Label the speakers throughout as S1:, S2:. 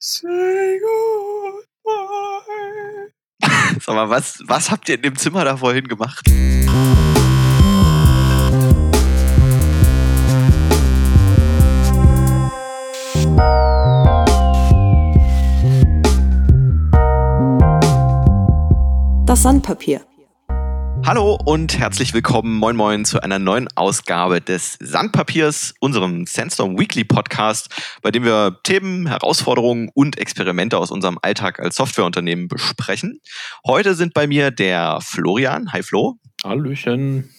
S1: Say goodbye.
S2: Sag mal, was, was habt ihr in dem Zimmer da vorhin gemacht?
S3: Das Sandpapier.
S2: Hallo und herzlich willkommen, moin moin, zu einer neuen Ausgabe des Sandpapiers, unserem Sandstorm Weekly Podcast, bei dem wir Themen, Herausforderungen und Experimente aus unserem Alltag als Softwareunternehmen besprechen. Heute sind bei mir der Florian, hi Flo.
S1: Hallöchen.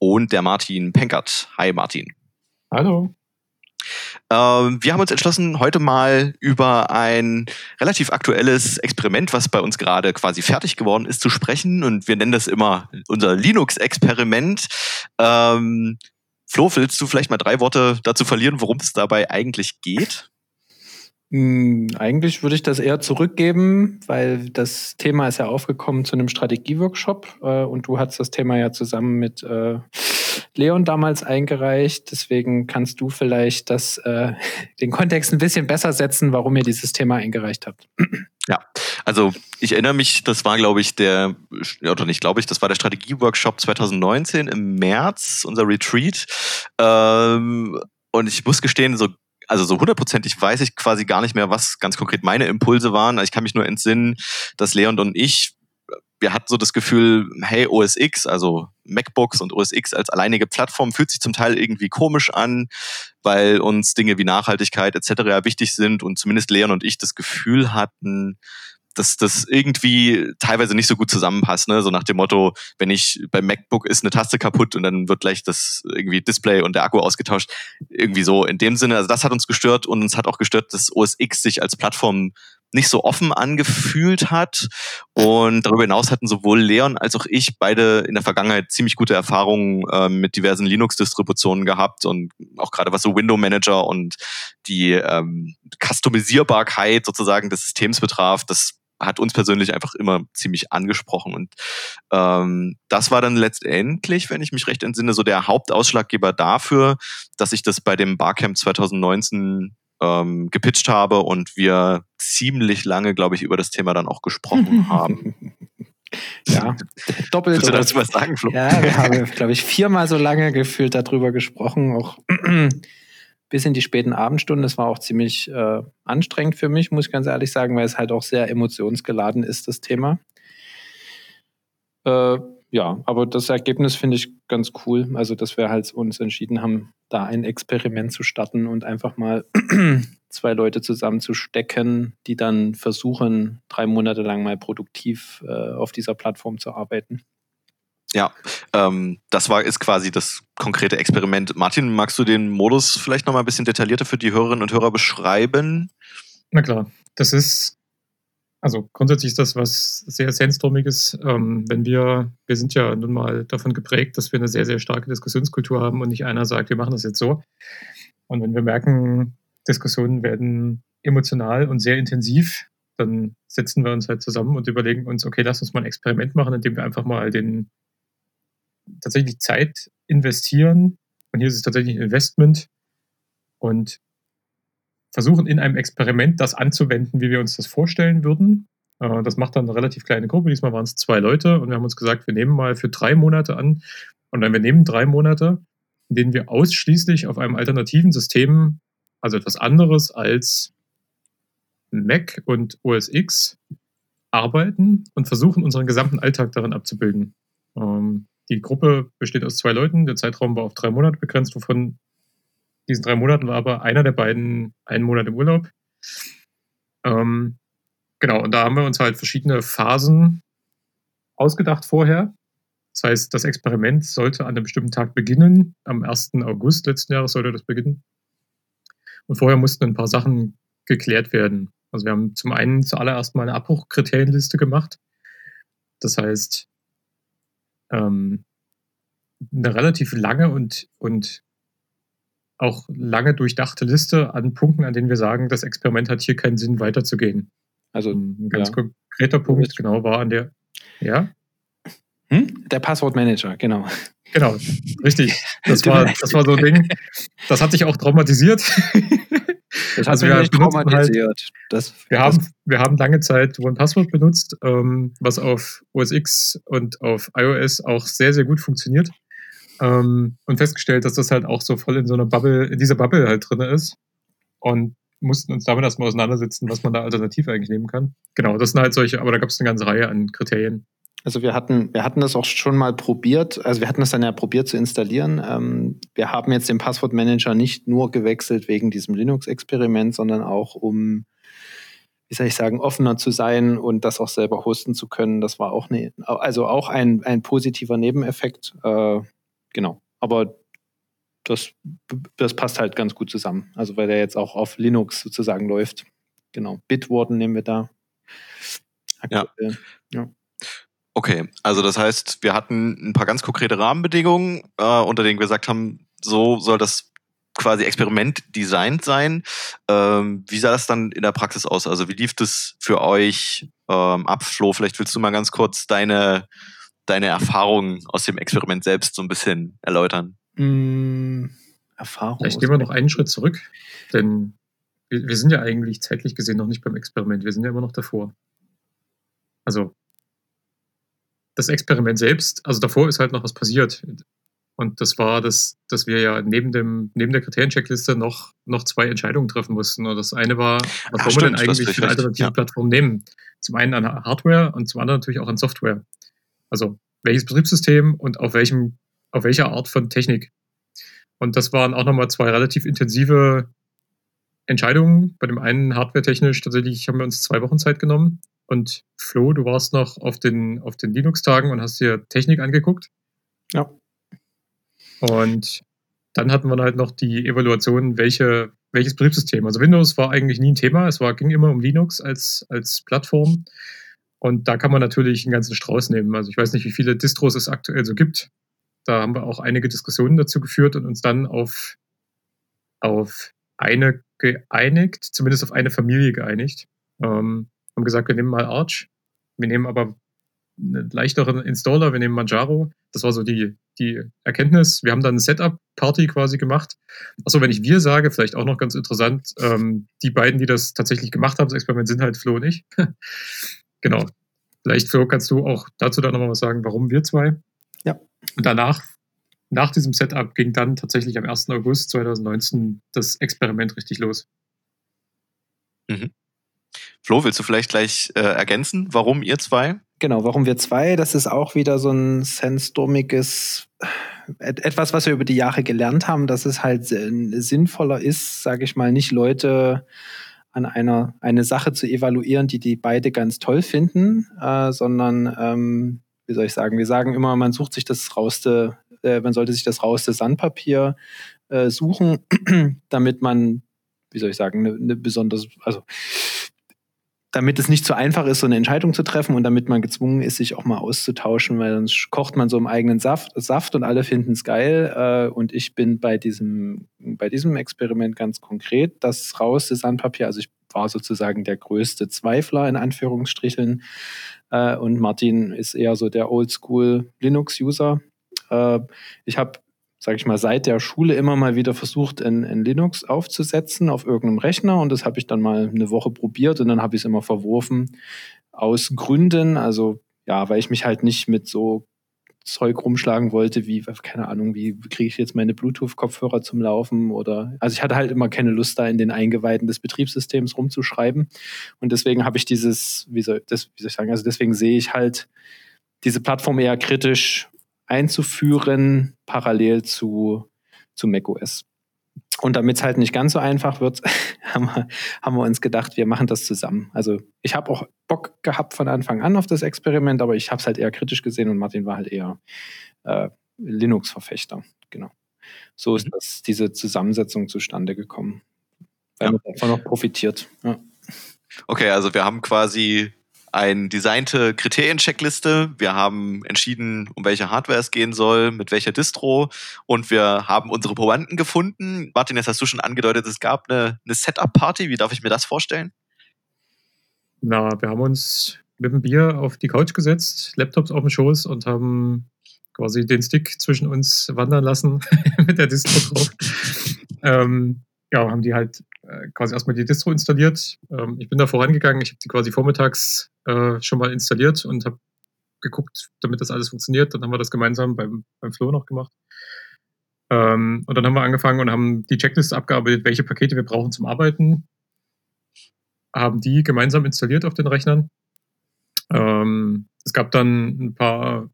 S2: Und der Martin Penkert, hi Martin.
S1: Hallo.
S2: Ähm, wir haben uns entschlossen, heute mal über ein relativ aktuelles Experiment, was bei uns gerade quasi fertig geworden ist, zu sprechen. Und wir nennen das immer unser Linux-Experiment. Ähm, Flo, willst du vielleicht mal drei Worte dazu verlieren, worum es dabei eigentlich geht?
S1: Hm, eigentlich würde ich das eher zurückgeben, weil das Thema ist ja aufgekommen zu einem Strategieworkshop äh, und du hast das Thema ja zusammen mit äh, Leon damals eingereicht. Deswegen kannst du vielleicht das, äh, den Kontext ein bisschen besser setzen, warum ihr dieses Thema eingereicht habt.
S2: Ja, also ich erinnere mich, das war, glaube ich, der, oder nicht, glaube ich, das war der Strategieworkshop 2019 im März, unser Retreat. Ähm, und ich muss gestehen, so also so hundertprozentig weiß ich quasi gar nicht mehr, was ganz konkret meine Impulse waren. Ich kann mich nur entsinnen, dass Leon und ich wir hatten so das Gefühl, hey, OS X, also MacBooks und OS X als alleinige Plattform fühlt sich zum Teil irgendwie komisch an, weil uns Dinge wie Nachhaltigkeit etc. wichtig sind und zumindest Leon und ich das Gefühl hatten, dass das irgendwie teilweise nicht so gut zusammenpasst, ne? So nach dem Motto, wenn ich beim MacBook ist eine Taste kaputt und dann wird gleich das irgendwie Display und der Akku ausgetauscht. Irgendwie so in dem Sinne, also das hat uns gestört und uns hat auch gestört, dass OS X sich als Plattform nicht so offen angefühlt hat. Und darüber hinaus hatten sowohl Leon als auch ich beide in der Vergangenheit ziemlich gute Erfahrungen äh, mit diversen Linux-Distributionen gehabt und auch gerade was so Window Manager und die ähm, Customisierbarkeit sozusagen des Systems betraf, das hat uns persönlich einfach immer ziemlich angesprochen. Und ähm, das war dann letztendlich, wenn ich mich recht entsinne, so der Hauptausschlaggeber dafür, dass ich das bei dem Barcamp 2019 ähm, gepitcht habe und wir ziemlich lange, glaube ich, über das Thema dann auch gesprochen haben.
S1: Ja, doppelt.
S2: Willst du dazu was sagen, Flo?
S1: Ja, wir haben, glaube ich, viermal so lange gefühlt darüber gesprochen, auch bis in die späten Abendstunden. Das war auch ziemlich äh, anstrengend für mich, muss ich ganz ehrlich sagen, weil es halt auch sehr emotionsgeladen ist, das Thema. Äh, ja, aber das Ergebnis finde ich ganz cool. Also, dass wir halt uns entschieden haben, da ein Experiment zu starten und einfach mal zwei Leute zusammenzustecken, die dann versuchen, drei Monate lang mal produktiv äh, auf dieser Plattform zu arbeiten.
S2: Ja, ähm, das war ist quasi das konkrete Experiment. Martin, magst du den Modus vielleicht noch mal ein bisschen detaillierter für die Hörerinnen und Hörer beschreiben?
S4: Na klar, das ist also grundsätzlich ist das was sehr Sandstormiges. Ähm, wenn wir, wir sind ja nun mal davon geprägt, dass wir eine sehr, sehr starke Diskussionskultur haben und nicht einer sagt, wir machen das jetzt so. Und wenn wir merken, Diskussionen werden emotional und sehr intensiv, dann setzen wir uns halt zusammen und überlegen uns, okay, lass uns mal ein Experiment machen, indem wir einfach mal den tatsächlich Zeit investieren. Und hier ist es tatsächlich ein Investment und versuchen in einem Experiment das anzuwenden, wie wir uns das vorstellen würden. Äh, das macht dann eine relativ kleine Gruppe. Diesmal waren es zwei Leute und wir haben uns gesagt, wir nehmen mal für drei Monate an. Und dann wir nehmen drei Monate, in denen wir ausschließlich auf einem alternativen System, also etwas anderes als Mac und OS X, arbeiten und versuchen, unseren gesamten Alltag darin abzubilden. Ähm, die Gruppe besteht aus zwei Leuten. Der Zeitraum war auf drei Monate begrenzt, wovon diesen drei Monaten war aber einer der beiden einen Monat im Urlaub. Ähm, genau, und da haben wir uns halt verschiedene Phasen ausgedacht vorher. Das heißt, das Experiment sollte an einem bestimmten Tag beginnen. Am 1. August letzten Jahres sollte das beginnen. Und vorher mussten ein paar Sachen geklärt werden. Also wir haben zum einen zuallererst mal eine Abbruchkriterienliste gemacht. Das heißt, ähm, eine relativ lange und, und auch lange durchdachte Liste an Punkten, an denen wir sagen, das Experiment hat hier keinen Sinn, weiterzugehen. Also ein ganz ja. konkreter Punkt, genau, war an der, ja?
S1: Hm? Der Passwortmanager, genau.
S4: Genau, richtig. Das war, das war so ein Ding, das hat sich auch traumatisiert.
S1: Das
S4: Also wir halt-
S1: traumatisiert. das,
S4: Wir
S1: das,
S4: haben, wir haben lange Zeit One-Password benutzt, ähm, was auf OS X und auf iOS auch sehr, sehr gut funktioniert. Ähm, und festgestellt, dass das halt auch so voll in so einer Bubble, in dieser Bubble halt drin ist. Und mussten uns damit erstmal auseinandersetzen, was man da alternativ eigentlich nehmen kann. Genau, das sind halt solche, aber da gab es eine ganze Reihe an Kriterien.
S1: Also wir hatten, wir hatten das auch schon mal probiert, also wir hatten das dann ja probiert zu installieren. Ähm, wir haben jetzt den Passwortmanager nicht nur gewechselt wegen diesem Linux-Experiment, sondern auch um, wie soll ich sagen, offener zu sein und das auch selber hosten zu können. Das war auch eine, also auch ein, ein positiver Nebeneffekt. Äh, genau. Aber das, das passt halt ganz gut zusammen. Also weil der jetzt auch auf Linux sozusagen läuft. Genau. Bitwarden nehmen wir da.
S2: Ja.
S1: Aktuell.
S2: Okay, also das heißt, wir hatten ein paar ganz konkrete Rahmenbedingungen, äh, unter denen wir gesagt haben, so soll das quasi Experiment designt sein. Ähm, wie sah das dann in der Praxis aus? Also wie lief das für euch ähm, ab, Flo? Vielleicht willst du mal ganz kurz deine, deine Erfahrungen aus dem Experiment selbst so ein bisschen erläutern.
S1: Mm, Erfahrung.
S4: Vielleicht gehen wir noch einen Schritt zurück, denn wir, wir sind ja eigentlich zeitlich gesehen noch nicht beim Experiment, wir sind ja immer noch davor. Also das Experiment selbst, also davor ist halt noch was passiert. Und das war, dass, dass wir ja neben, dem, neben der Kriteriencheckliste noch, noch zwei Entscheidungen treffen mussten. Und das eine war, was
S2: Ah,
S4: wollen wir denn eigentlich für eine alternative
S2: ja.
S4: Plattform nehmen? Zum einen an Hardware und zum anderen natürlich auch an Software. Also welches Betriebssystem und auf, welchem, auf welcher Art von Technik. Und das waren auch nochmal zwei relativ intensive Entscheidungen. Bei dem einen hardware-technisch tatsächlich haben wir uns zwei Wochen Zeit genommen. Und Flo, du warst noch auf den, auf den Linux-Tagen und hast dir Technik angeguckt.
S1: Ja.
S4: Und dann hatten wir halt noch die Evaluation, welche, welches Betriebssystem. Also Windows war eigentlich nie ein Thema. Es war, ging immer um Linux als, als Plattform. Und da kann man natürlich einen ganzen Strauß nehmen. Also ich weiß nicht, wie viele Distros es aktuell so gibt. Da haben wir auch einige Diskussionen dazu geführt und uns dann auf, auf eine geeinigt, zumindest auf eine Familie geeinigt. Ähm, haben gesagt, wir nehmen mal Arch, wir nehmen aber einen leichteren Installer, wir nehmen Manjaro. Das war so die, die Erkenntnis. Wir haben dann eine Setup-Party quasi gemacht. Achso, wenn ich wir sage, vielleicht auch noch ganz interessant, ähm, die beiden, die das tatsächlich gemacht haben, das Experiment, sind halt Flo und ich. genau. Vielleicht, Flo, kannst du auch dazu dann nochmal was sagen, warum wir zwei?
S1: Ja.
S4: Und danach, nach diesem Setup, ging dann tatsächlich am 1. August 2019 das Experiment richtig los.
S2: Flo, willst du vielleicht gleich äh, ergänzen, warum ihr zwei?
S1: Genau, warum wir zwei? Das ist auch wieder so ein sandstormiges, et- etwas, was wir über die Jahre gelernt haben, dass es halt sin- sinnvoller ist, sage ich mal, nicht Leute an einer eine Sache zu evaluieren, die die beide ganz toll finden, äh, sondern ähm, wie soll ich sagen? Wir sagen immer, man sucht sich das rauste, äh, man sollte sich das rauste Sandpapier äh, suchen, damit man, wie soll ich sagen, eine ne besonders, also damit es nicht so einfach ist, so eine Entscheidung zu treffen und damit man gezwungen ist, sich auch mal auszutauschen, weil sonst kocht man so im eigenen Saft, Saft und alle finden es geil. Äh, und ich bin bei diesem, bei diesem Experiment ganz konkret das rauste Sandpapier. Also ich war sozusagen der größte Zweifler in Anführungsstrichen. Äh, und Martin ist eher so der Oldschool Linux-User. Äh, ich habe sage ich mal, seit der Schule immer mal wieder versucht, in, in Linux aufzusetzen auf irgendeinem Rechner. Und das habe ich dann mal eine Woche probiert und dann habe ich es immer verworfen. Aus Gründen, also ja, weil ich mich halt nicht mit so Zeug rumschlagen wollte, wie, keine Ahnung, wie kriege ich jetzt meine Bluetooth-Kopfhörer zum Laufen oder, also ich hatte halt immer keine Lust, da in den Eingeweiden des Betriebssystems rumzuschreiben. Und deswegen habe ich dieses, wie soll, das, wie soll ich sagen, also deswegen sehe ich halt diese Plattform eher kritisch einzuführen, parallel zu, zu macOS. Und damit es halt nicht ganz so einfach wird, haben wir, haben wir uns gedacht, wir machen das zusammen. Also ich habe auch Bock gehabt von Anfang an auf das Experiment, aber ich habe es halt eher kritisch gesehen und Martin war halt eher äh, Linux-Verfechter. Genau. So ist
S2: Mhm.
S1: das, diese Zusammensetzung zustande gekommen. Weil
S2: Ja.
S1: man davon noch profitiert. Ja.
S2: Okay, also wir haben quasi eine designte Kriterien-Checkliste. Wir haben entschieden, um welche Hardware es gehen soll, mit welcher Distro. Und wir haben unsere Probanden gefunden. Martin, jetzt hast du schon angedeutet, es gab eine, eine Setup-Party. Wie darf ich mir das vorstellen?
S4: Na, wir haben uns mit dem Bier auf die Couch gesetzt, Laptops auf dem Schoß und haben quasi den Stick zwischen uns wandern lassen mit der Distro drauf. ähm, ja, haben die halt äh, quasi erstmal die Distro installiert. Ähm, ich bin da vorangegangen, ich habe die quasi vormittags äh, schon mal installiert und habe geguckt, damit das alles funktioniert. Dann haben wir das gemeinsam beim, beim Flo noch gemacht. Ähm, und dann haben wir angefangen und haben die Checkliste abgearbeitet, welche Pakete wir brauchen zum Arbeiten. Haben die gemeinsam installiert auf den Rechnern. Ähm, es gab dann ein paar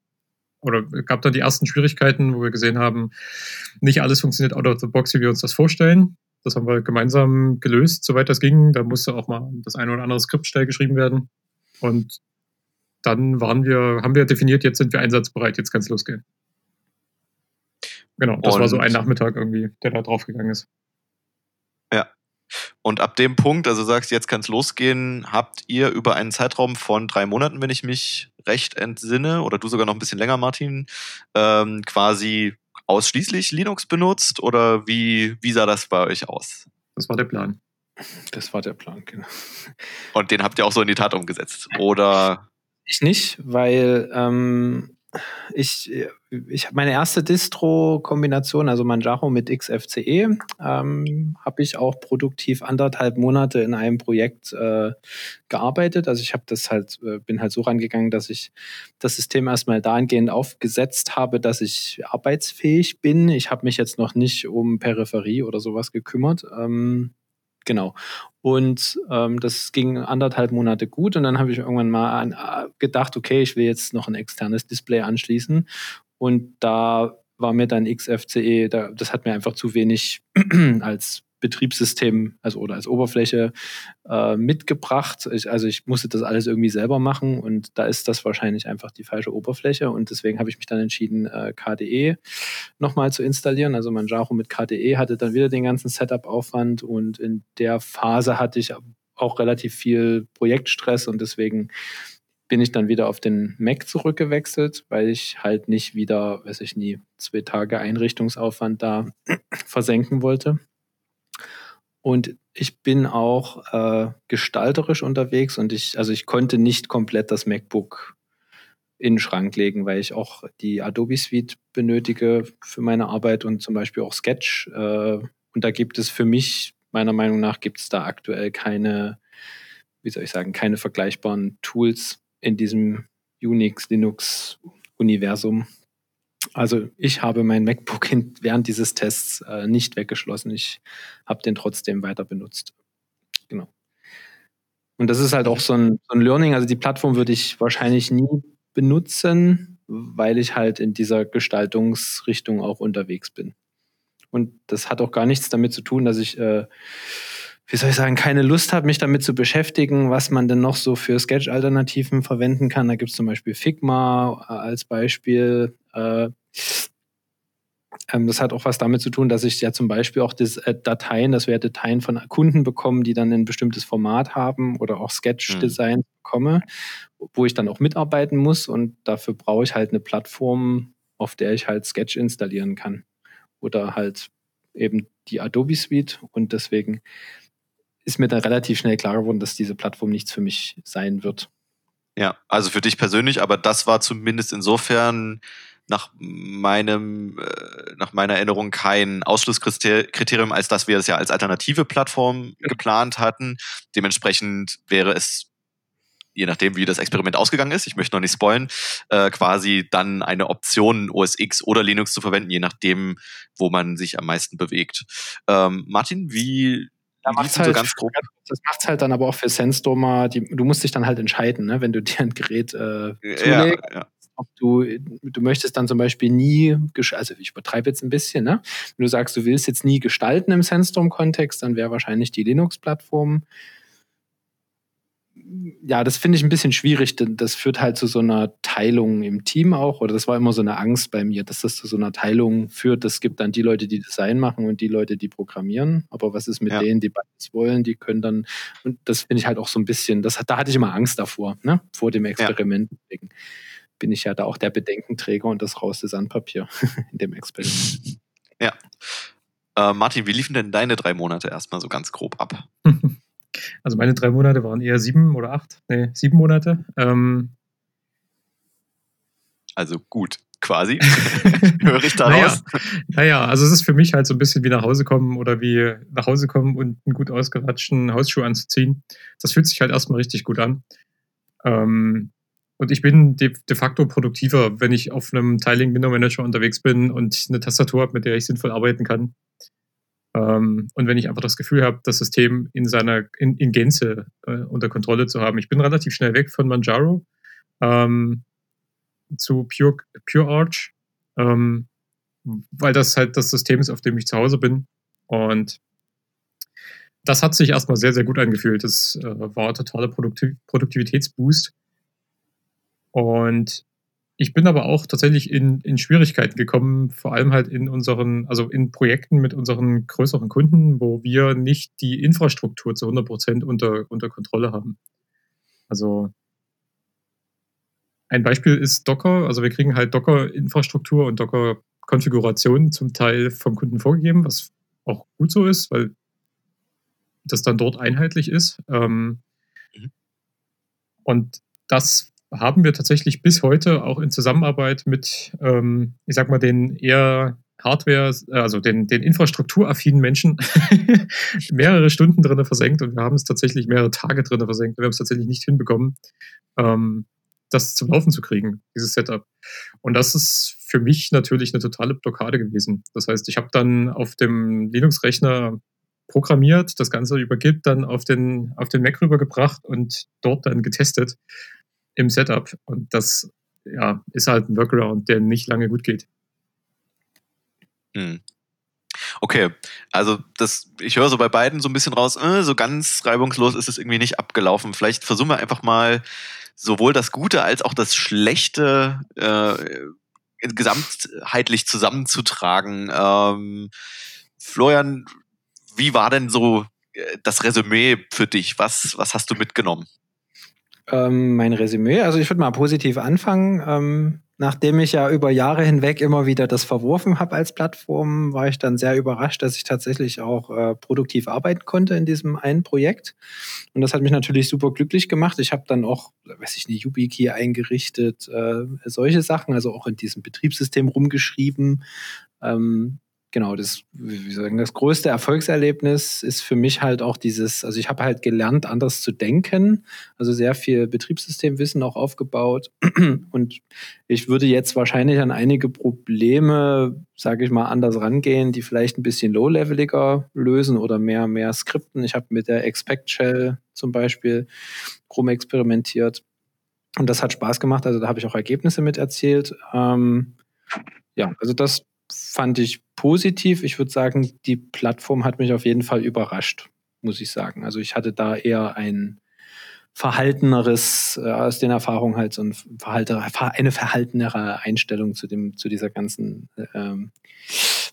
S4: oder gab dann die ersten Schwierigkeiten, wo wir gesehen haben, nicht alles funktioniert out of the box, wie wir uns das vorstellen. Das haben wir gemeinsam gelöst, soweit das ging. Da musste auch mal das eine oder andere Skript schnell geschrieben werden. Und dann waren wir, haben wir definiert, jetzt sind wir einsatzbereit, jetzt kann es losgehen. Genau, das Und war so ein Nachmittag irgendwie, der da draufgegangen ist.
S2: Ja. Und ab dem Punkt, also sagst, jetzt kann es losgehen, habt ihr über einen Zeitraum von drei Monaten, wenn ich mich recht entsinne, oder du sogar noch ein bisschen länger, Martin, ähm, quasi ausschließlich Linux benutzt oder wie, wie sah das bei euch aus?
S4: Das war der Plan.
S1: Das war der Plan, genau.
S2: Und den habt ihr auch so in die Tat umgesetzt? Oder?
S1: Ich nicht, weil ähm, ich, ich meine erste Distro-Kombination, also Manjaro mit XFCE, ähm, habe ich auch produktiv anderthalb Monate in einem Projekt äh, gearbeitet. Also ich habe das halt, äh, bin halt so rangegangen, dass ich das System erstmal dahingehend aufgesetzt habe, dass ich arbeitsfähig bin. Ich habe mich jetzt noch nicht um Peripherie oder sowas gekümmert. Ähm, Genau. Und ähm, das ging anderthalb Monate gut und dann habe ich irgendwann mal an, äh, gedacht, okay, ich will jetzt noch ein externes Display anschließen. Und da war mir dann XFCE, da, das hat mir einfach zu wenig als Betriebssystem, also oder als Oberfläche äh, mitgebracht. Ich, also ich musste das alles irgendwie selber machen und da ist das wahrscheinlich einfach die falsche Oberfläche und deswegen habe ich mich dann entschieden, äh, KDE nochmal zu installieren. Also Manjaro mit KDE hatte dann wieder den ganzen Setup-Aufwand und in der Phase hatte ich auch relativ viel Projektstress und deswegen bin ich dann wieder auf den Mac zurückgewechselt, weil ich halt nicht wieder, weiß ich nie, zwei Tage Einrichtungsaufwand da versenken wollte. Und ich bin auch äh, gestalterisch unterwegs und ich, also ich konnte nicht komplett das MacBook in den Schrank legen, weil ich auch die Adobe Suite benötige für meine Arbeit und zum Beispiel auch Sketch. Äh, und da gibt es für mich, meiner Meinung nach, gibt es da aktuell keine, wie soll ich sagen, keine vergleichbaren Tools in diesem Unix-Linux-Universum. Also ich habe mein MacBook während dieses Tests äh, nicht weggeschlossen. Ich habe den trotzdem weiter benutzt. Genau. Und das ist halt auch so ein, so ein Learning. Also die Plattform würde ich wahrscheinlich nie benutzen, weil ich halt in dieser Gestaltungsrichtung auch unterwegs bin. Und das hat auch gar nichts damit zu tun, dass ich äh, wie soll ich sagen, keine Lust habe, mich damit zu beschäftigen, was man denn noch so für Sketch-Alternativen verwenden kann. Da gibt es zum Beispiel Figma äh, als Beispiel. Äh, das hat auch was damit zu tun, dass ich ja zum Beispiel auch das, äh, Dateien, dass wir Dateien von Kunden bekommen, die dann ein bestimmtes Format haben oder auch Sketch-Design mhm. bekomme, wo ich dann auch mitarbeiten muss. Und dafür brauche ich halt eine Plattform, auf der ich halt Sketch installieren kann. Oder halt eben die Adobe Suite. Und deswegen ist mir dann relativ schnell klar geworden, dass diese Plattform nichts für mich sein wird.
S2: Ja, also für dich persönlich, aber das war zumindest insofern nach meinem, äh, nach meiner Erinnerung kein Ausschlusskriterium, als dass wir es ja als alternative Plattform geplant hatten. Dementsprechend wäre es je nachdem, wie das Experiment ausgegangen ist, ich möchte noch nicht spoilen, äh, quasi dann eine Option OS X oder Linux zu verwenden, je nachdem, wo man sich am meisten bewegt. Ähm, Martin, wie
S1: da macht's halt, so ganz grob. Das macht es halt dann aber auch für Sandstormer, die, du musst dich dann halt entscheiden, ne, wenn du dir ein Gerät äh, zulegst, ja, ja. Ob du, du möchtest dann zum Beispiel nie, also ich übertreibe jetzt ein bisschen, ne? wenn du sagst, du willst jetzt nie gestalten im Sandstorm-Kontext, dann wäre wahrscheinlich die Linux-Plattform ja, das finde ich ein bisschen schwierig, denn das führt halt zu so einer Teilung im Team auch, oder das war immer so eine Angst bei mir, dass das zu so einer Teilung führt. Es gibt dann die Leute, die Design machen und die Leute, die programmieren. Aber was ist mit ja. denen, die beides wollen? Die können dann, und das finde ich halt auch so ein bisschen, das, da hatte ich immer Angst davor, ne, vor dem Experiment. Ja. Bin ich ja da auch der Bedenkenträger und das rauste Sandpapier in dem Experiment.
S2: Ja. Äh, Martin, wie liefen denn deine drei Monate erstmal so ganz grob ab?
S4: Also meine drei Monate waren eher sieben oder acht, nee, sieben Monate. Ähm,
S2: also gut. quasi. Höre ich
S4: daraus? Naja, naja, also es ist für mich halt so ein bisschen wie nach Hause kommen oder wie nach Hause kommen und einen gut ausgeratschten Hausschuh anzuziehen. Das fühlt sich halt erstmal richtig gut an. Ähm, und ich bin de, de, facto produktiver, wenn ich auf einem Tiling Window Manager unterwegs bin und eine Tastatur habe, mit der ich sinnvoll arbeiten kann. Ähm, und wenn ich einfach das Gefühl habe, das System in seiner in, in Gänze äh, unter Kontrolle zu haben. Ich bin relativ schnell weg von Manjaro ähm, zu Pure, Pure Arch, ähm, weil das halt das System ist, auf dem ich zu Hause bin. Und das hat sich erstmal sehr, sehr gut angefühlt. Das äh, war totaler Produktiv Produktivitätsboost. Und ich bin aber auch tatsächlich in, in Schwierigkeiten gekommen, vor allem halt in unseren, also in Projekten mit unseren größeren Kunden, wo wir nicht die Infrastruktur zu 100 Prozent unter, unter Kontrolle haben. Also ein Beispiel ist Docker. Also wir kriegen halt Docker-Infrastruktur und Docker-Konfiguration zum Teil vom Kunden vorgegeben, was auch gut so ist, weil das dann dort einheitlich ist. Ähm, mhm. Und das haben wir tatsächlich bis heute auch in Zusammenarbeit mit, ähm, ich sag mal, den eher Hardware, also den, den infrastrukturaffinen Menschen mehrere Stunden drin versenkt und wir haben es tatsächlich mehrere Tage drin versenkt. Wir haben es tatsächlich nicht hinbekommen, ähm, das zum Laufen zu kriegen, dieses Setup. Und das ist für mich natürlich eine totale Blockade gewesen. Das heißt, ich habe dann auf dem Linux-Rechner programmiert, das Ganze übergibt, dann auf den, auf den Mac rübergebracht und dort dann getestet im Setup. Und das ja, ist halt ein Workaround, der nicht lange gut geht.
S2: Hm. Okay, also das, ich höre so bei beiden so ein bisschen raus, äh, so ganz reibungslos ist es irgendwie nicht abgelaufen. Vielleicht versuchen wir einfach mal sowohl das Gute als auch das Schlechte äh, gesamtheitlich zusammenzutragen. Ähm, Florian, wie war denn so äh, das Resümee für dich? Was, was hast du mitgenommen?
S1: Ähm, mein Resümee, also ich würde mal positiv anfangen. Ähm, nachdem ich ja über Jahre hinweg immer wieder das verworfen habe als Plattform, war ich dann sehr überrascht, dass ich tatsächlich auch äh, produktiv arbeiten konnte in diesem einen Projekt. Und das hat mich natürlich super glücklich gemacht. Ich habe dann auch, weiß ich nicht, YubiKey eingerichtet, äh, solche Sachen, also auch in diesem Betriebssystem rumgeschrieben. Ähm, genau, das, wie sagen, das größte Erfolgserlebnis ist für mich halt auch dieses, also ich habe halt gelernt, anders zu denken, also sehr viel Betriebssystemwissen auch aufgebaut. Und ich würde jetzt wahrscheinlich an einige Probleme, sage ich mal, anders rangehen, die vielleicht ein bisschen low-leveliger lösen oder mehr, mehr Skripten. Ich habe mit der Expect Shell zum Beispiel rumexperimentiert. Und das hat Spaß gemacht, also da habe ich auch Ergebnisse mit erzählt. Ähm, ja, also das fand ich positiv. Ich würde sagen, die Plattform hat mich auf jeden Fall überrascht, muss ich sagen. Also ich hatte da eher ein verhalteneres, äh, aus den Erfahrungen halt so ein Verhalter, eine verhaltenere Einstellung zu dem, zu dieser ganzen, ähm,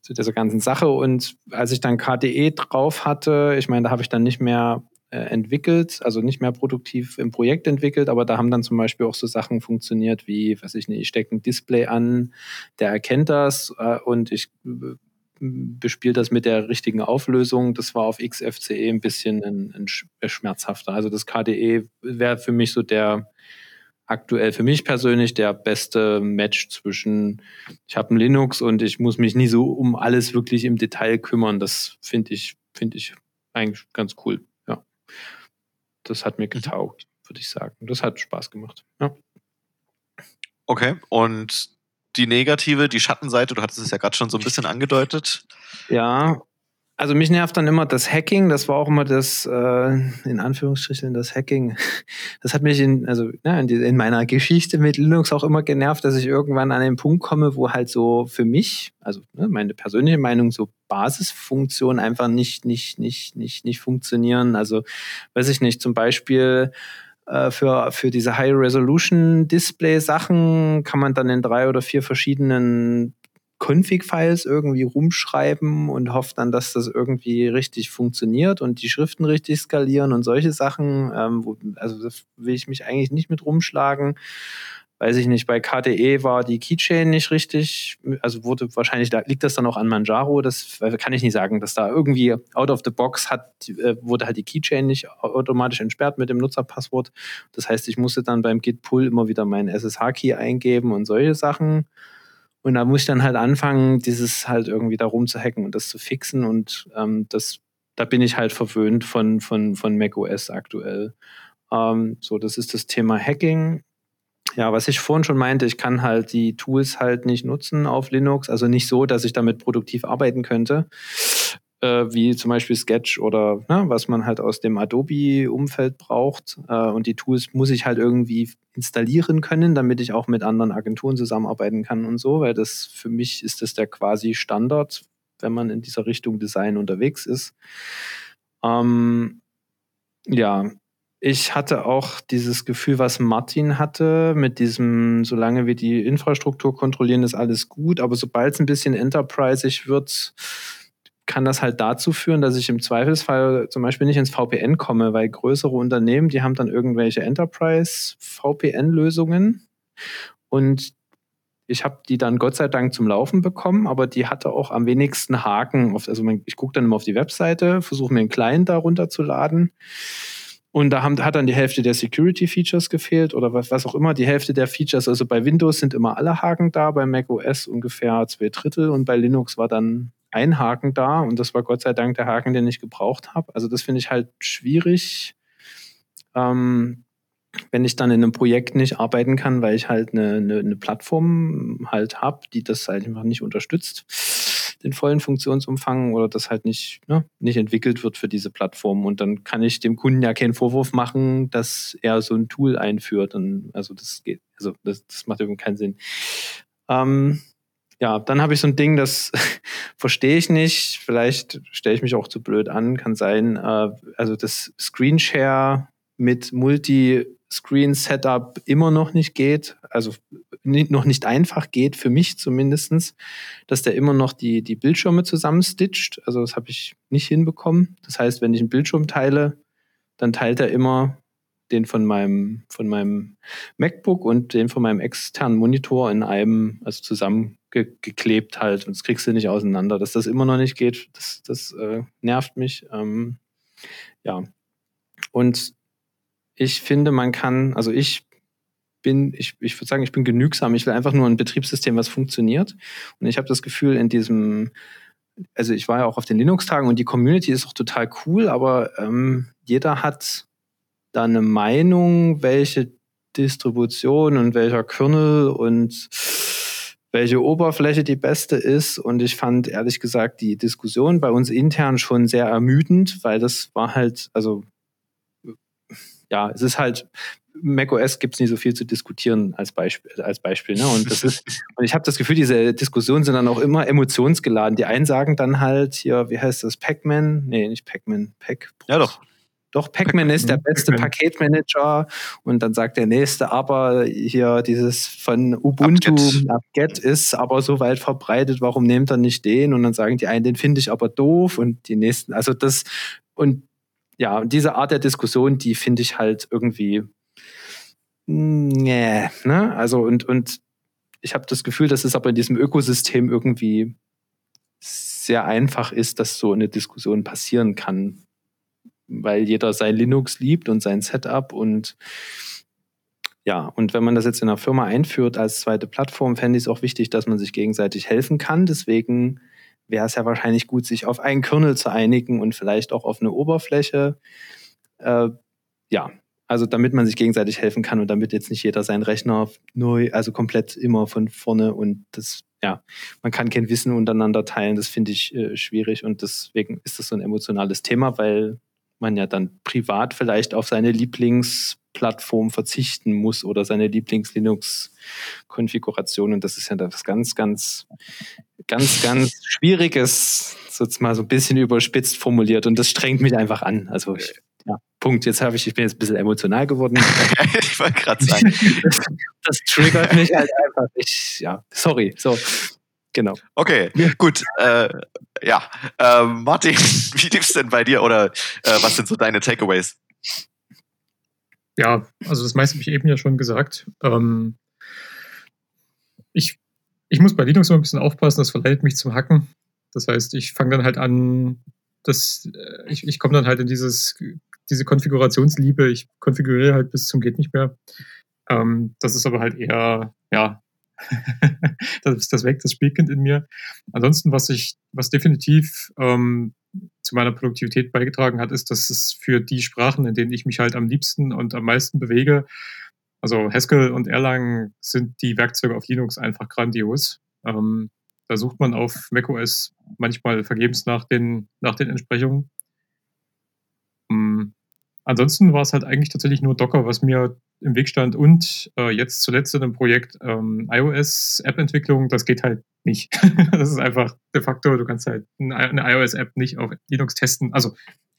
S1: zu dieser ganzen Sache. Und als ich dann KDE drauf hatte, ich meine, da habe ich dann nicht mehr entwickelt, also nicht mehr produktiv im Projekt entwickelt, aber da haben dann zum Beispiel auch so Sachen funktioniert wie, was ich nicht, ich stecke ein Display an, der erkennt das äh, und ich äh, bespiele das mit der richtigen Auflösung. Das war auf XFCE ein bisschen ein, ein äh, schmerzhafter. Also das KDE wäre für mich so der aktuell für mich persönlich der beste Match zwischen, ich habe ein Linux und ich muss mich nie so um alles wirklich im Detail kümmern. Das finde ich, finde ich eigentlich ganz cool das hat mir mhm. getaugt, würde ich sagen. Das hat Spaß gemacht. Ja.
S2: Okay, und die negative, die Schattenseite, du hattest es ja gerade schon so ein bisschen angedeutet.
S1: Ja, also mich nervt dann immer das Hacking. Das war auch immer das, äh, in Anführungsstrichen, das Hacking. Das hat mich in, also ja, in, die, in, meiner Geschichte mit Linux auch immer genervt, dass ich irgendwann an den Punkt komme, wo halt so für mich, also ne, meine persönliche Meinung, so Basisfunktionen einfach nicht, nicht, nicht, nicht, nicht funktionieren. Also weiß ich nicht, zum Beispiel äh, für, für diese High-Resolution-Display-Sachen kann man dann in drei oder vier verschiedenen Config-Files irgendwie rumschreiben und hofft dann, dass das irgendwie richtig funktioniert und die Schriften richtig skalieren und solche Sachen. Ähm, wo, also das will ich mich eigentlich nicht mit rumschlagen. Weiß ich nicht, bei KDE war die Keychain nicht richtig, also wurde wahrscheinlich, da liegt das dann auch an Manjaro, das kann ich nicht sagen, dass da irgendwie out of the box hat, äh, wurde halt die Keychain nicht automatisch entsperrt mit dem Nutzerpasswort. Das heißt, ich musste dann beim Git Pull immer wieder meinen SSH-Key eingeben und solche Sachen. Und da muss ich dann halt anfangen, dieses halt irgendwie da rumzuhacken und das zu fixen. Und ähm, das, da bin ich halt verwöhnt von, von, von macOS aktuell. Ähm, so, das ist das Thema Hacking. Ja, was ich vorhin schon meinte, ich kann halt die Tools halt nicht nutzen auf Linux, also nicht so, dass ich damit produktiv arbeiten könnte, äh, wie zum Beispiel Sketch oder ne, was man halt aus dem Adobe-Umfeld braucht. Äh, und die Tools muss ich halt irgendwie installieren können, damit ich auch mit anderen Agenturen zusammenarbeiten kann und so, weil das für mich ist das der quasi Standard, wenn man in dieser Richtung Design unterwegs ist. Ähm, ja, ich hatte auch dieses Gefühl, was Martin hatte, mit diesem, solange wir die Infrastruktur kontrollieren, ist alles gut, aber sobald es ein bisschen enterprisig wird, kann das halt dazu führen, dass ich im Zweifelsfall zum Beispiel nicht ins VPN komme, weil größere Unternehmen, die haben dann irgendwelche Enterprise-VPN-Lösungen und ich habe die dann Gott sei Dank zum Laufen bekommen, aber die hatte auch am wenigsten Haken. Also ich gucke dann immer auf die Webseite, versuche mir einen Client darunter zu laden und da haben, hat dann die Hälfte der Security-Features gefehlt oder was, was auch immer. Die Hälfte der Features, also bei Windows sind immer alle Haken da, bei Mac OS ungefähr zwei Drittel und bei Linux war dann ein Haken da und das war Gott sei Dank der Haken, den ich gebraucht habe. Also das finde ich halt schwierig, ähm, wenn ich dann in einem Projekt nicht arbeiten kann, weil ich halt eine, eine, eine Plattform halt habe, die das halt einfach nicht unterstützt, den vollen Funktionsumfang oder das halt nicht, ne, nicht entwickelt wird für diese Plattform. Und dann kann ich dem Kunden ja keinen Vorwurf machen, dass er so ein Tool einführt. Und also das geht, also das, das macht irgendwie keinen Sinn. Ähm, ja, dann habe ich so ein Ding, das verstehe ich nicht. Vielleicht stelle ich mich auch zu blöd an, kann sein. Äh, also das Screenshare mit Multi-Screen-Setup immer noch nicht geht, also noch nicht einfach geht, für mich zumindestens, dass der immer noch die, die Bildschirme zusammenstitcht. Also das habe ich nicht hinbekommen. Das heißt, wenn ich einen Bildschirm teile, dann teilt er immer den von meinem, von meinem MacBook und den von meinem externen Monitor in einem, also zusammengeklebt halt. Und das kriegst du nicht auseinander. Dass das immer noch nicht geht, das, das äh, nervt mich. Ähm, ja. Und ich finde, man kann, also ich bin, ich, ich würde sagen, ich bin genügsam. Ich will einfach nur ein Betriebssystem, was funktioniert. Und ich habe das Gefühl, in diesem, also ich war ja auch auf den Linux-Tagen und die Community ist auch total cool, aber ähm, jeder hat da eine Meinung, welche Distribution und welcher Kernel und welche Oberfläche die beste ist. Und ich fand ehrlich gesagt die Diskussion bei uns intern schon sehr ermüdend, weil das war halt, also ja, es ist halt, macOS gibt es nicht so viel zu diskutieren als Beispiel. Als Beispiel ne? Und das ist, und ich habe das Gefühl, diese Diskussionen sind dann auch immer emotionsgeladen. Die einen sagen dann halt hier, wie heißt das, Pac-Man? Nee, nicht Pac-Man, Pac.
S2: Ja, doch.
S1: Doch, Pac-Man ist der beste Paketmanager. Und dann sagt der nächste, aber hier dieses von Ubuntu Get ist aber so weit verbreitet, warum nehmt er nicht den? Und dann sagen die einen, den finde ich aber doof. Und die nächsten, also das und ja, und diese Art der Diskussion, die finde ich halt irgendwie, nee, ne? Also und, und ich habe das Gefühl, dass es aber in diesem Ökosystem irgendwie sehr einfach ist, dass so eine Diskussion passieren kann, weil jeder sein Linux liebt und sein Setup und ja, und wenn man das jetzt in einer Firma einführt als zweite Plattform, fände ich es auch wichtig, dass man sich gegenseitig helfen kann. Deswegen wäre es ja wahrscheinlich gut, sich auf einen Kernel zu einigen und vielleicht auch auf eine Oberfläche. Äh, ja, also damit man sich gegenseitig helfen kann und damit jetzt nicht jeder seinen Rechner neu, also komplett immer von vorne und das, ja, man kann kein Wissen untereinander teilen, das finde ich äh, schwierig und deswegen ist das so ein emotionales Thema, weil man ja dann privat vielleicht auf seine Lieblingsplattform verzichten muss oder seine Lieblings-Linux-Konfiguration. Und das ist ja das ganz, ganz, ganz, ganz Schwieriges, sozusagen mal so ein bisschen überspitzt formuliert. Und das strengt mich einfach an. Also ich, ja, Punkt. Jetzt habe ich, ich bin jetzt ein bisschen emotional geworden.
S2: ich wollte gerade sagen.
S1: Das, das, triggert mich halt einfach. Ich, ja, sorry. So, Genau.
S2: Okay, gut. Äh, ja, äh, Martin, wie lief es denn bei dir oder äh, was sind so deine Takeaways?
S4: Ja, also das meiste habe ich eben ja schon gesagt. Ähm, ich, ich muss bei Linux immer ein bisschen aufpassen, das verleitet mich zum Hacken. Das heißt, ich fange dann halt an, das, äh, ich, ich komme dann halt in dieses, diese Konfigurationsliebe, ich konfiguriere halt bis zum geht nicht mehr. Ähm, das ist aber halt eher, ja, das das weg, das Spielkind in mir. Ansonsten, was ich, was definitiv ähm, zu meiner Produktivität beigetragen hat, ist, dass es für die Sprachen, in denen ich mich halt am liebsten und am meisten bewege, also Haskell und Erlang sind die Werkzeuge auf Linux einfach grandios. Ähm, da sucht man auf macOS manchmal vergebens nach den, nach den Entsprechungen. Ansonsten war es halt eigentlich tatsächlich nur Docker, was mir im Weg stand und äh, jetzt zuletzt in einem Projekt ähm, iOS-App-Entwicklung, das geht halt nicht. das ist einfach de facto, du kannst halt eine iOS-App nicht auf Linux testen. Also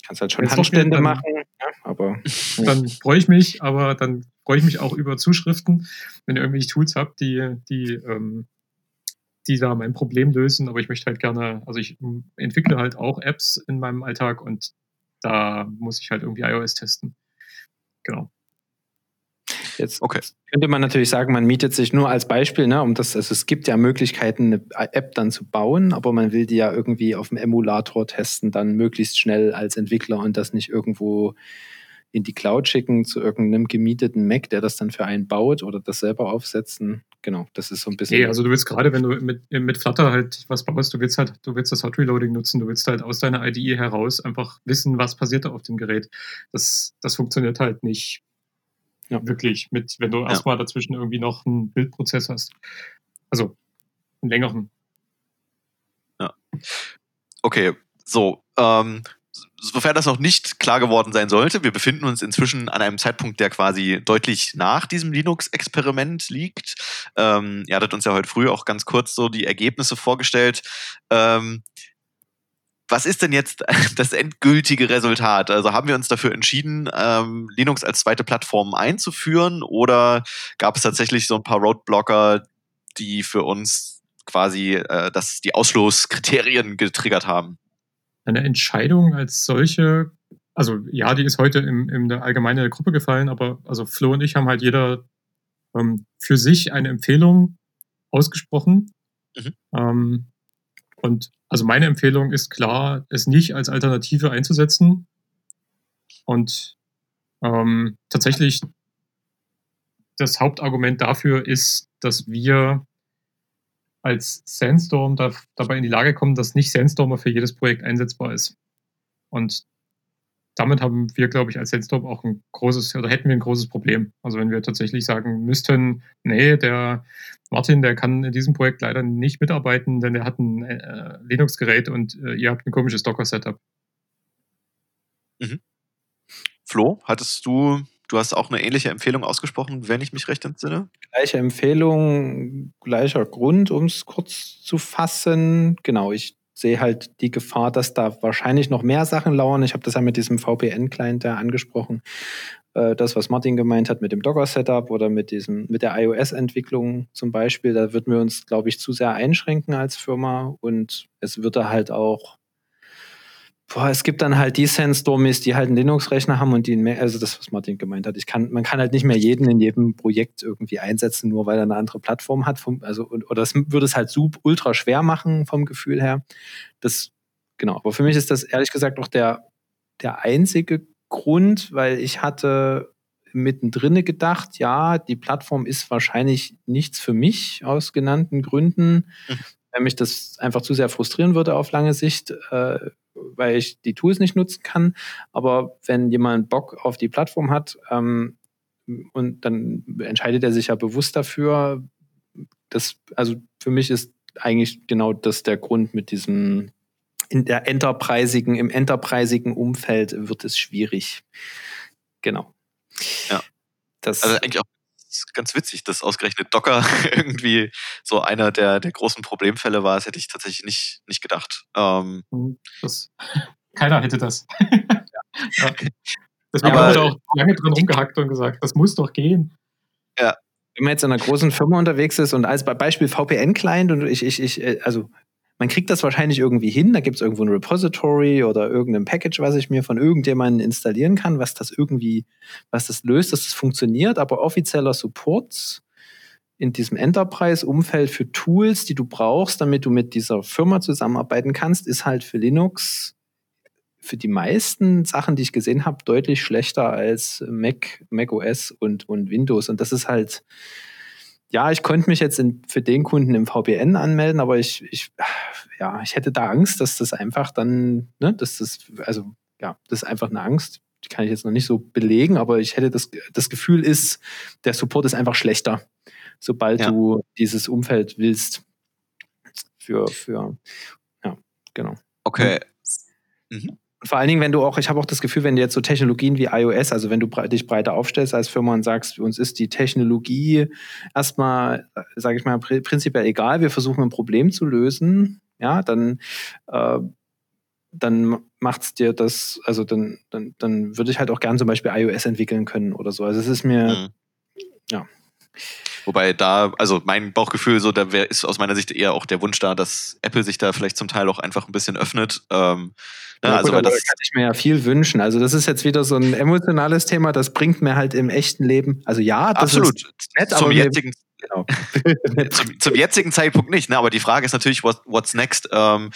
S1: kannst halt schon Handstände dann, machen, ja, aber
S4: dann freue ich mich, aber dann freue ich mich auch über Zuschriften, wenn ihr irgendwelche Tools habt, die die ähm, die da mein Problem lösen, aber ich möchte halt gerne, also ich entwickle halt auch Apps in meinem Alltag und da muss ich halt irgendwie iOS testen. Genau.
S1: Jetzt okay. könnte man natürlich sagen, man mietet sich nur als Beispiel, ne, um das, also es gibt ja Möglichkeiten, eine App dann zu bauen, aber man will die ja irgendwie auf dem Emulator testen, dann möglichst schnell als Entwickler und das nicht irgendwo in die Cloud schicken zu irgendeinem gemieteten Mac, der das dann für einen baut oder das selber aufsetzen. Genau, das ist so ein bisschen.
S4: Nee, also du willst gerade, wenn du mit, mit Flutter halt was baust, du willst halt, du willst das Hot Reloading nutzen, du willst halt aus deiner IDE heraus einfach wissen, was passiert da auf dem Gerät. Das, das funktioniert halt nicht ja. wirklich mit, wenn du ja. erstmal dazwischen irgendwie noch einen Bildprozess hast. Also einen längeren.
S2: Ja. Okay, so, ähm, sofern das noch nicht klar geworden sein sollte, wir befinden uns inzwischen an einem Zeitpunkt, der quasi deutlich nach diesem Linux-Experiment liegt. Ähm, ihr hattet uns ja heute früh auch ganz kurz so die Ergebnisse vorgestellt. Ähm, was ist denn jetzt das endgültige Resultat? Also haben wir uns dafür entschieden, ähm, Linux als zweite Plattform einzuführen oder gab es tatsächlich so ein paar Roadblocker, die für uns quasi äh, das, die Ausschlusskriterien getriggert haben?
S4: Eine Entscheidung als solche, also ja, die ist heute im, in der allgemeinen Gruppe gefallen, aber also Flo und ich haben halt jeder ähm, für sich eine Empfehlung ausgesprochen. Mhm. Ähm, und also meine Empfehlung ist klar, es nicht als Alternative einzusetzen. Und ähm, tatsächlich das Hauptargument dafür ist, dass wir als Sandstorm da, dabei in die Lage kommen, dass nicht Sandstormer für jedes Projekt einsetzbar ist. Und damit haben wir, glaube ich, als Sandstorm auch ein großes, oder hätten wir ein großes Problem. Also wenn wir tatsächlich sagen müssten, nee, der Martin, der kann in diesem Projekt leider nicht mitarbeiten, denn er hat ein äh, Linux-Gerät und äh, ihr habt ein komisches Docker-Setup.
S2: Mhm. Flo, hattest du Du hast auch eine ähnliche Empfehlung ausgesprochen, wenn ich mich recht entsinne.
S1: Gleiche Empfehlung, gleicher Grund, um es kurz zu fassen. Genau, ich sehe halt die Gefahr, dass da wahrscheinlich noch mehr Sachen lauern. Ich habe das ja mit diesem VPN-Client da angesprochen. Äh, das, was Martin gemeint hat mit dem Docker-Setup oder mit diesem, mit der iOS-Entwicklung zum Beispiel, da würden wir uns, glaube ich, zu sehr einschränken als Firma und es würde halt auch Boah, es gibt dann halt die Sandstormies, die halt einen Linux-Rechner haben und die, mehr, also das, was Martin gemeint hat. Ich kann, man kann halt nicht mehr jeden in jedem Projekt irgendwie einsetzen, nur weil er eine andere Plattform hat. Vom, also, oder das würde es halt super ultra schwer machen vom Gefühl her. Das, genau. Aber für mich ist das ehrlich gesagt auch der, der einzige Grund, weil ich hatte mittendrin gedacht, ja, die Plattform ist wahrscheinlich nichts für mich aus genannten Gründen. Mhm. Weil mich das einfach zu sehr frustrieren würde auf lange Sicht. Äh, weil ich die Tools nicht nutzen kann. Aber wenn jemand Bock auf die Plattform hat, ähm, und dann entscheidet er sich ja bewusst dafür. Das, also für mich ist eigentlich genau das der Grund mit diesem in der enterprisigen, im enterprisigen Umfeld wird es schwierig. Genau.
S2: Ja. Das, also eigentlich auch ganz witzig, dass ausgerechnet Docker irgendwie so einer der, der großen Problemfälle war. Das hätte ich tatsächlich nicht, nicht gedacht. Ähm,
S4: mhm, das, keiner hätte das. ja. Deswegen haben wir auch lange drin rumgehackt und gesagt, das muss doch gehen.
S1: Ja. Wenn man jetzt in einer großen Firma unterwegs ist und als Beispiel VPN-Client und ich, ich, ich, äh, also man kriegt das wahrscheinlich irgendwie hin. Da gibt es irgendwo ein Repository oder irgendein Package, was ich mir von irgendjemandem installieren kann, was das irgendwie, was das löst, dass das funktioniert. Aber offizieller Support in diesem Enterprise-Umfeld für Tools, die du brauchst, damit du mit dieser Firma zusammenarbeiten kannst, ist halt für Linux für die meisten Sachen, die ich gesehen habe, deutlich schlechter als Mac, Mac OS und, und Windows. Und das ist halt, ja, ich konnte mich jetzt in, für den Kunden im VPN anmelden, aber ich, ich, ja, ich hätte da Angst, dass das einfach dann, ne, dass das, also ja, das ist einfach eine Angst. Die kann ich jetzt noch nicht so belegen, aber ich hätte das, das Gefühl ist, der Support ist einfach schlechter, sobald ja. du dieses Umfeld willst. Für, für, ja, genau.
S2: Okay.
S1: Mhm vor allen Dingen, wenn du auch, ich habe auch das Gefühl, wenn du jetzt so Technologien wie iOS, also wenn du dich breiter aufstellst als Firma und sagst, uns ist die Technologie erstmal, sage ich mal, prinzipiell egal, wir versuchen ein Problem zu lösen, ja, dann, äh, dann macht's dir das, also dann, dann, dann würde ich halt auch gern zum Beispiel iOS entwickeln können oder so. Also es ist mir, mhm. ja.
S2: Wobei da, also mein Bauchgefühl, so, da wär, ist aus meiner Sicht eher auch der Wunsch da, dass Apple sich da vielleicht zum Teil auch einfach ein bisschen öffnet. Ähm,
S1: ja, also, gut, das kann ich mir ja viel wünschen. Also, das ist jetzt wieder so ein emotionales Thema, das bringt mir halt im echten Leben. Also, ja, das
S2: absolut. ist nett, zum aber jetzigen, Genau. zum, zum, jetzigen Zeitpunkt nicht, ne? aber die Frage ist natürlich, what, what's next? Ähm,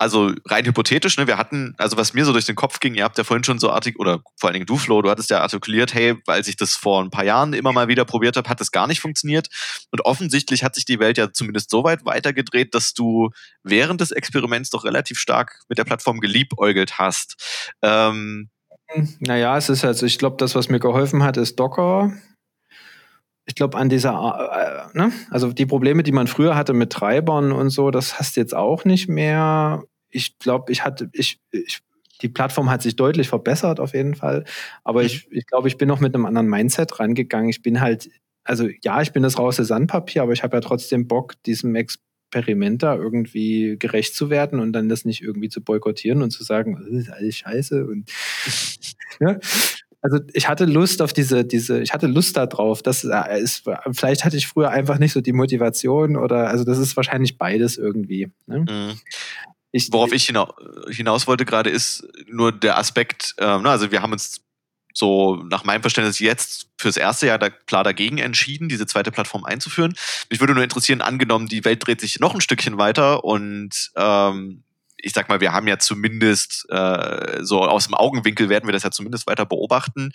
S2: also rein hypothetisch, ne, wir hatten, also was mir so durch den Kopf ging, ihr habt ja vorhin schon so artik oder vor allen Dingen du, Flo, du hattest ja artikuliert, hey, weil ich das vor ein paar Jahren immer mal wieder probiert habe, hat das gar nicht funktioniert. Und offensichtlich hat sich die Welt ja zumindest so weit weitergedreht, dass du während des Experiments doch relativ stark mit der Plattform geliebäugelt hast. Ähm,
S1: naja, es ist also, ich glaube, das, was mir geholfen hat, ist Docker ich glaube, an dieser, äh, ne? also die Probleme, die man früher hatte mit Treibern und so, das hast du jetzt auch nicht mehr. Ich glaube, ich hatte, ich, ich, die Plattform hat sich deutlich verbessert auf jeden Fall. Aber ich, ich glaube, ich bin noch mit einem anderen Mindset rangegangen. Ich bin halt, also ja, ich bin das raus Sandpapier, aber ich habe ja trotzdem Bock, diesem Experiment da irgendwie gerecht zu werden und dann das nicht irgendwie zu boykottieren und zu sagen, das ist alles scheiße und ja. Also ich hatte Lust auf diese, diese, ich hatte Lust darauf. Das äh, ist, vielleicht hatte ich früher einfach nicht so die Motivation oder, also das ist wahrscheinlich beides irgendwie. Ne? Mhm.
S2: Ich, Worauf ich hinaus wollte gerade ist nur der Aspekt, ähm, also wir haben uns so nach meinem Verständnis jetzt fürs erste Jahr da klar dagegen entschieden, diese zweite Plattform einzuführen. Mich würde nur interessieren, angenommen, die Welt dreht sich noch ein Stückchen weiter und ähm, ich sag mal, wir haben ja zumindest äh, so aus dem Augenwinkel werden wir das ja zumindest weiter beobachten.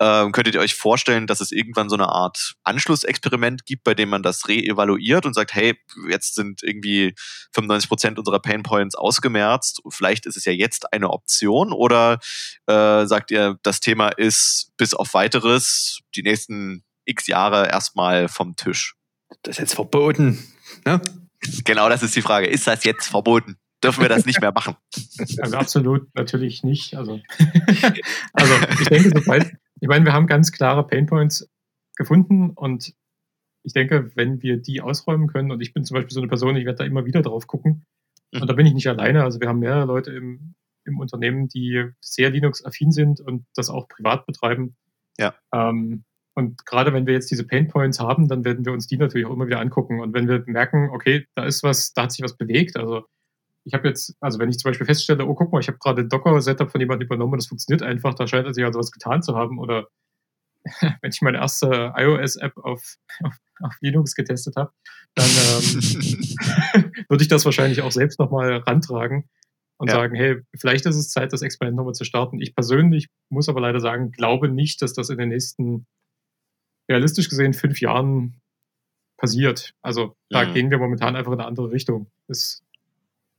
S2: Ähm, könntet ihr euch vorstellen, dass es irgendwann so eine Art Anschlussexperiment gibt, bei dem man das reevaluiert und sagt, hey, jetzt sind irgendwie 95 Prozent unserer Painpoints ausgemerzt. Vielleicht ist es ja jetzt eine Option oder äh, sagt ihr, das Thema ist bis auf weiteres die nächsten x Jahre erstmal vom Tisch?
S1: Das ist jetzt verboten. Ne?
S2: Genau, das ist die Frage. Ist das jetzt verboten? Dürfen wir das nicht mehr machen.
S4: Also absolut natürlich nicht. Also, also ich denke, sobald, ich meine, wir haben ganz klare Painpoints gefunden und ich denke, wenn wir die ausräumen können, und ich bin zum Beispiel so eine Person, ich werde da immer wieder drauf gucken, mhm. und da bin ich nicht alleine, also wir haben mehrere Leute im, im Unternehmen, die sehr Linux-affin sind und das auch privat betreiben.
S2: Ja.
S4: Ähm, und gerade wenn wir jetzt diese Painpoints haben, dann werden wir uns die natürlich auch immer wieder angucken. Und wenn wir merken, okay, da ist was, da hat sich was bewegt, also ich habe jetzt, also wenn ich zum Beispiel feststelle, oh, guck mal, ich habe gerade ein Docker-Setup von jemandem übernommen und das funktioniert einfach, da scheint er sich also was getan zu haben. Oder wenn ich meine erste iOS-App auf, auf, auf, Linux getestet habe, dann ähm, würde ich das wahrscheinlich auch selbst nochmal rantragen und ja. sagen, hey, vielleicht ist es Zeit, das Experiment nochmal zu starten. Ich persönlich muss aber leider sagen, glaube nicht, dass das in den nächsten, realistisch gesehen, fünf Jahren passiert. Also da mhm. gehen wir momentan einfach in eine andere Richtung. Es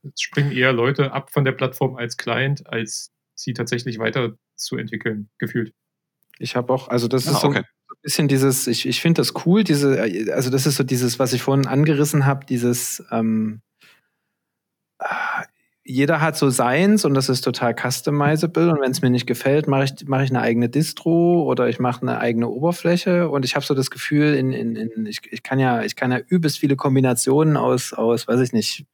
S4: es springen eher Leute ab von der Plattform als Client, als sie tatsächlich weiterzuentwickeln, gefühlt.
S1: Ich habe auch, also das ah, ist so okay. ein bisschen dieses, ich, ich finde das cool, diese, also das ist so dieses, was ich vorhin angerissen habe, dieses, ähm, jeder hat so seins und das ist total customizable und wenn es mir nicht gefällt, mache ich, mach ich eine eigene Distro oder ich mache eine eigene Oberfläche und ich habe so das Gefühl, in, in, in, ich, ich kann ja, ich kann ja übelst viele Kombinationen aus, aus, weiß ich nicht,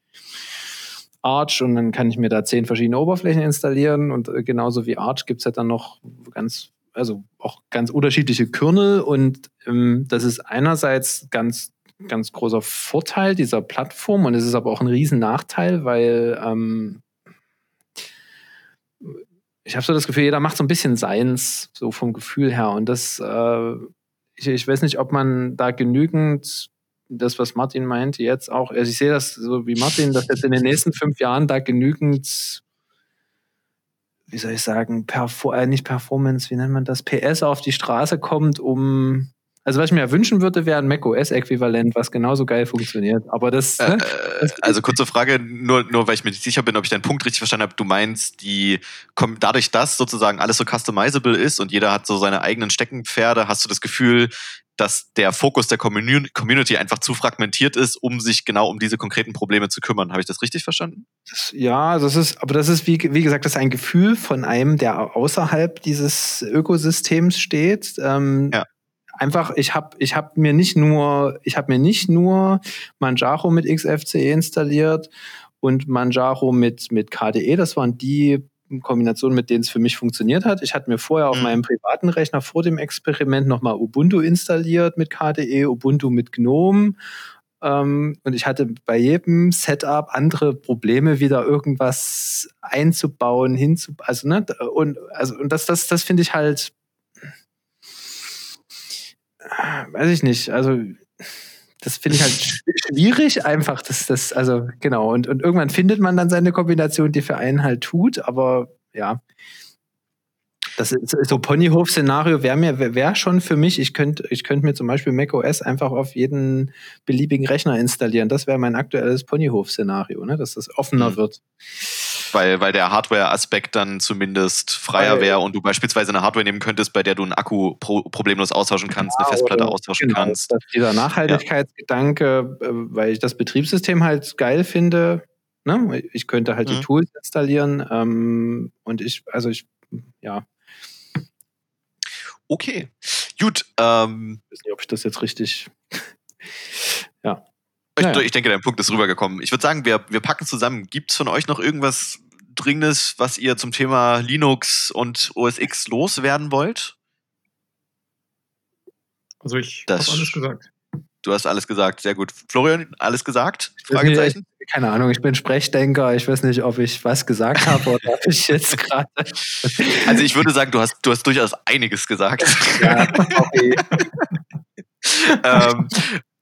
S1: Arch und dann kann ich mir da zehn verschiedene Oberflächen installieren und äh, genauso wie Arch gibt es ja dann noch ganz, also auch ganz unterschiedliche Kernel und ähm, das ist einerseits ganz ganz großer Vorteil dieser Plattform und es ist aber auch ein riesen Nachteil, weil ähm, ich habe so das Gefühl, jeder macht so ein bisschen seins, so vom Gefühl her. Und das, äh, ich, ich weiß nicht, ob man da genügend das, was Martin meint, jetzt auch, also ich sehe das so wie Martin, dass jetzt in den nächsten fünf Jahren da genügend, wie soll ich sagen, Perfor äh, nicht Performance, wie nennt man das, PS auf die Straße kommt, um Also was ich mir wünschen würde, wäre ein macOS-Äquivalent, was genauso geil funktioniert. Aber das.
S2: Äh, ne? äh, also kurze Frage, nur, nur weil ich mir nicht sicher bin, ob ich deinen Punkt richtig verstanden habe. Du meinst, die dadurch, dass sozusagen alles so customizable ist und jeder hat so seine eigenen Steckenpferde, hast du das Gefühl, dass der Fokus der Community einfach zu fragmentiert ist, um sich genau um diese konkreten Probleme zu kümmern. Habe ich das richtig verstanden?
S1: Das, ja, das ist, aber das ist, wie, wie gesagt, das ist ein Gefühl von einem, der außerhalb dieses Ökosystems steht. Ähm, ja. Einfach, ich habe ich hab mir nicht nur, ich habe mir nicht nur Manjaro mit XFCE installiert und Manjaro mit, mit KDE. Das waren die Kombination, mit denen es für mich funktioniert hat. Ich hatte mir vorher auf mhm. meinem privaten Rechner vor dem Experiment nochmal Ubuntu installiert mit KDE, Ubuntu mit GNOME. Ähm, und ich hatte bei jedem Setup andere Probleme, wieder irgendwas einzubauen, hinzu, also, ne, und, also, und das, das, das finde ich halt, weiß ich nicht, also, das finde ich halt schwierig einfach. Das, das, also genau. Und, und irgendwann findet man dann seine Kombination, die für einen halt tut. Aber ja, das ist so Ponyhof-Szenario wäre mir wär schon für mich. Ich könnte ich könnte mir zum Beispiel macOS einfach auf jeden beliebigen Rechner installieren. Das wäre mein aktuelles Ponyhof-Szenario, ne? dass das offener mhm. wird
S2: weil, weil der Hardware-Aspekt dann zumindest freier wäre und du beispielsweise eine Hardware nehmen könntest, bei der du einen Akku pro problemlos austauschen kannst, ja, eine Festplatte austauschen genau, kannst.
S1: Das dieser Nachhaltigkeitsgedanke, ja. Äh, weil ich das Betriebssystem halt geil finde. Ne? Ich könnte halt mhm. die Tools installieren ähm, und ich, also ich, ja.
S2: Okay, gut. Ähm,
S1: ich weiß nicht, ob ich das jetzt richtig. ja.
S2: Ich, naja. ich, denke, dein Punkt ist rübergekommen. Ich würde sagen, wir, wir packen zusammen. Gibt es von euch noch irgendwas Dringendes, was ihr zum Thema Linux und OS X loswerden wollt?
S4: Also ich habe alles gesagt.
S2: Du hast alles gesagt, sehr gut. Florian, alles gesagt? Fragezeichen?
S1: Keine Ahnung, ich bin Sprechdenker. Ich weiß nicht, ob ich was gesagt habe oder ob ich jetzt gerade.
S2: Also ich würde sagen, du hast, du hast durchaus einiges gesagt. Ja, okay. ähm,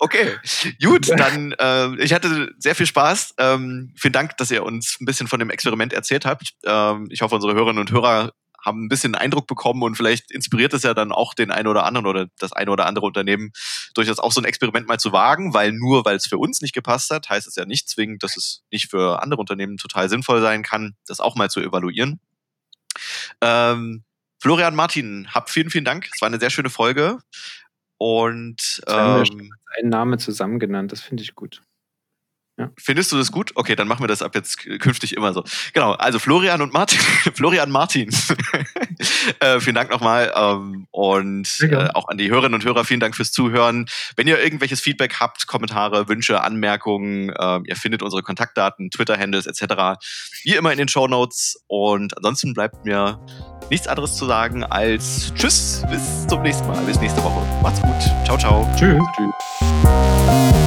S2: Okay, gut, dann äh, ich hatte sehr viel Spaß. Ähm, vielen Dank, dass ihr uns ein bisschen von dem Experiment erzählt habt. Ähm, ich hoffe, unsere Hörerinnen und Hörer haben ein bisschen Eindruck bekommen und vielleicht inspiriert es ja dann auch den einen oder anderen oder das eine oder andere Unternehmen, durchaus auch so ein Experiment mal zu wagen, weil nur weil es für uns nicht gepasst hat, heißt es ja nicht zwingend, dass es nicht für andere Unternehmen total sinnvoll sein kann, das auch mal zu evaluieren. Ähm, Florian Martin, hab vielen, vielen Dank. Es war eine sehr schöne Folge. Und ähm,
S1: einen Name zusammen genannt, das finde ich gut.
S2: Ja. Findest du das gut? Okay, dann machen wir das ab jetzt künftig immer so. Genau, also Florian und Martin, Florian Martin. äh, vielen Dank nochmal. Ähm, und äh, auch an die Hörerinnen und Hörer, vielen Dank fürs Zuhören. Wenn ihr irgendwelches Feedback habt, Kommentare, Wünsche, Anmerkungen, äh, ihr findet unsere Kontaktdaten, Twitter-Handles etc. wie immer in den Show Notes. Und ansonsten bleibt mir nichts anderes zu sagen als Tschüss, bis zum nächsten Mal, bis nächste Woche. Macht's gut. Ciao, ciao.
S4: Tschüss. Tschüss.